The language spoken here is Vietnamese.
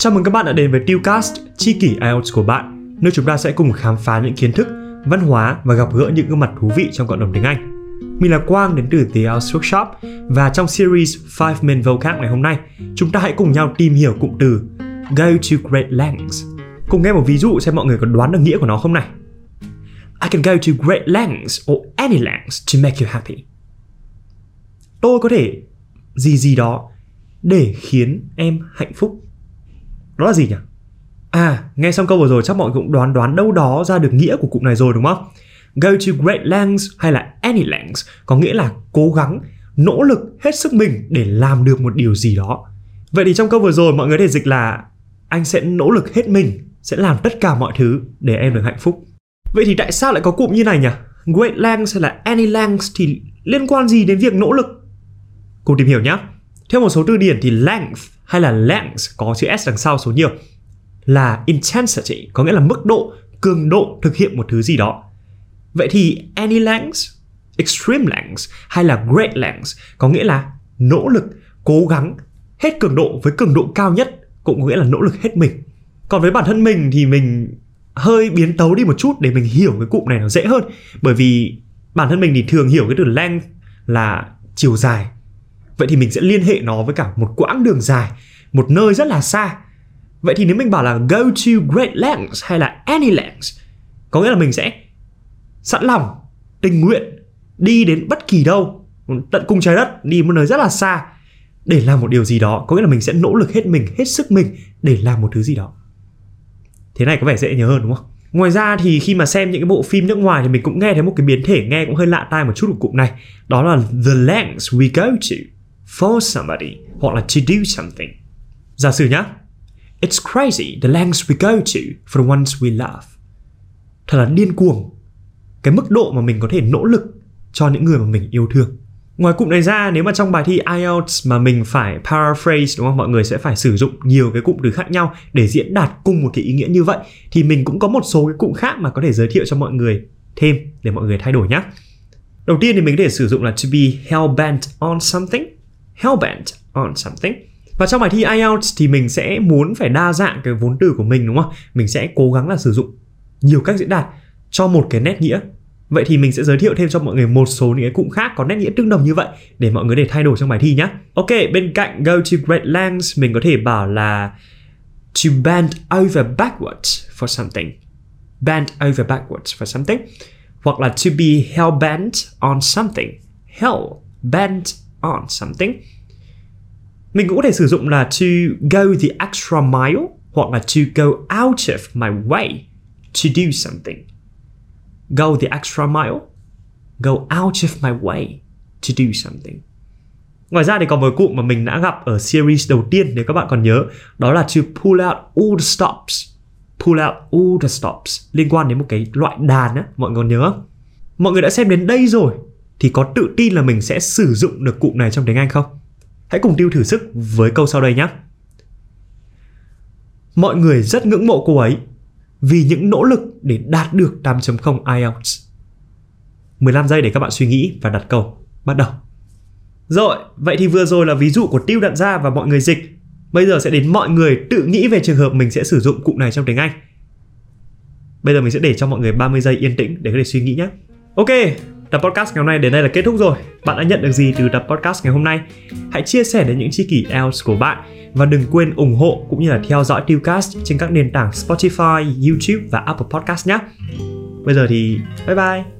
Chào mừng các bạn đã đến với Tillcast, chi kỷ IELTS của bạn, nơi chúng ta sẽ cùng khám phá những kiến thức, văn hóa và gặp gỡ những gương mặt thú vị trong cộng đồng tiếng Anh. Mình là Quang đến từ The IELTS Workshop và trong series 5 Main Vocab ngày hôm nay, chúng ta hãy cùng nhau tìm hiểu cụm từ Go to great lengths. Cùng nghe một ví dụ xem mọi người có đoán được nghĩa của nó không này. I can go to great lengths or any lengths to make you happy. Tôi có thể gì gì đó để khiến em hạnh phúc. Đó là gì nhỉ? À, nghe xong câu vừa rồi chắc mọi người cũng đoán đoán đâu đó ra được nghĩa của cụm này rồi đúng không? Go to great lengths hay là any lengths có nghĩa là cố gắng, nỗ lực hết sức mình để làm được một điều gì đó. Vậy thì trong câu vừa rồi mọi người thể dịch là anh sẽ nỗ lực hết mình, sẽ làm tất cả mọi thứ để em được hạnh phúc. Vậy thì tại sao lại có cụm như này nhỉ? Great lengths hay là any lengths thì liên quan gì đến việc nỗ lực? Cùng tìm hiểu nhé. Theo một số từ điển thì length hay là length có chữ S đằng sau số nhiều là intensity, có nghĩa là mức độ, cường độ thực hiện một thứ gì đó. Vậy thì any length, extreme length hay là great length có nghĩa là nỗ lực, cố gắng hết cường độ với cường độ cao nhất cũng có nghĩa là nỗ lực hết mình. Còn với bản thân mình thì mình hơi biến tấu đi một chút để mình hiểu cái cụm này nó dễ hơn bởi vì bản thân mình thì thường hiểu cái từ length là chiều dài vậy thì mình sẽ liên hệ nó với cả một quãng đường dài, một nơi rất là xa. Vậy thì nếu mình bảo là go to great lengths hay là any lengths có nghĩa là mình sẽ sẵn lòng, tình nguyện đi đến bất kỳ đâu, tận cùng trái đất, đi một nơi rất là xa để làm một điều gì đó. Có nghĩa là mình sẽ nỗ lực hết mình, hết sức mình để làm một thứ gì đó. Thế này có vẻ dễ nhớ hơn, đúng không? Ngoài ra thì khi mà xem những cái bộ phim nước ngoài thì mình cũng nghe thấy một cái biến thể nghe cũng hơi lạ tai một chút của cụm này. Đó là the lengths we go to for somebody hoặc là to do something. Giả sử nhá. It's crazy the lengths we go to for the ones we love. Thật là điên cuồng. Cái mức độ mà mình có thể nỗ lực cho những người mà mình yêu thương. Ngoài cụm này ra, nếu mà trong bài thi IELTS mà mình phải paraphrase đúng không? Mọi người sẽ phải sử dụng nhiều cái cụm từ khác nhau để diễn đạt cùng một cái ý nghĩa như vậy thì mình cũng có một số cái cụm khác mà có thể giới thiệu cho mọi người thêm để mọi người thay đổi nhé. Đầu tiên thì mình có thể sử dụng là to be hell bent on something. Hell bent on something. Và trong bài thi IELTS thì mình sẽ muốn phải đa dạng cái vốn từ của mình đúng không? Mình sẽ cố gắng là sử dụng nhiều cách diễn đạt cho một cái nét nghĩa Vậy thì mình sẽ giới thiệu thêm cho mọi người một số những cái cụm khác có nét nghĩa tương đồng như vậy để mọi người để thay đổi trong bài thi nhé. Ok, bên cạnh go to great lengths mình có thể bảo là to bend over backwards for something. Bend over backwards for something. Hoặc là to be hell bent on something. Hell bent on something. Mình cũng có thể sử dụng là to go the extra mile hoặc là to go out of my way to do something go the extra mile, go out of my way to do something. Ngoài ra thì còn một cụm mà mình đã gặp ở series đầu tiên nếu các bạn còn nhớ, đó là to pull out all the stops. Pull out all the stops liên quan đến một cái loại đàn á, mọi người còn nhớ không? Mọi người đã xem đến đây rồi thì có tự tin là mình sẽ sử dụng được cụm này trong tiếng Anh không? Hãy cùng tiêu thử sức với câu sau đây nhé. Mọi người rất ngưỡng mộ cô ấy vì những nỗ lực để đạt được 8.0 IELTS. 15 giây để các bạn suy nghĩ và đặt câu. Bắt đầu. Rồi, vậy thì vừa rồi là ví dụ của tiêu đặt ra và mọi người dịch. Bây giờ sẽ đến mọi người tự nghĩ về trường hợp mình sẽ sử dụng cụm này trong tiếng Anh. Bây giờ mình sẽ để cho mọi người 30 giây yên tĩnh để có thể suy nghĩ nhé. Ok, tập podcast ngày hôm nay đến đây là kết thúc rồi. Bạn đã nhận được gì từ tập podcast ngày hôm nay? Hãy chia sẻ đến những tri kỷ else của bạn và đừng quên ủng hộ cũng như là theo dõi Tillcast trên các nền tảng Spotify, YouTube và Apple Podcast nhé. Bây giờ thì bye bye.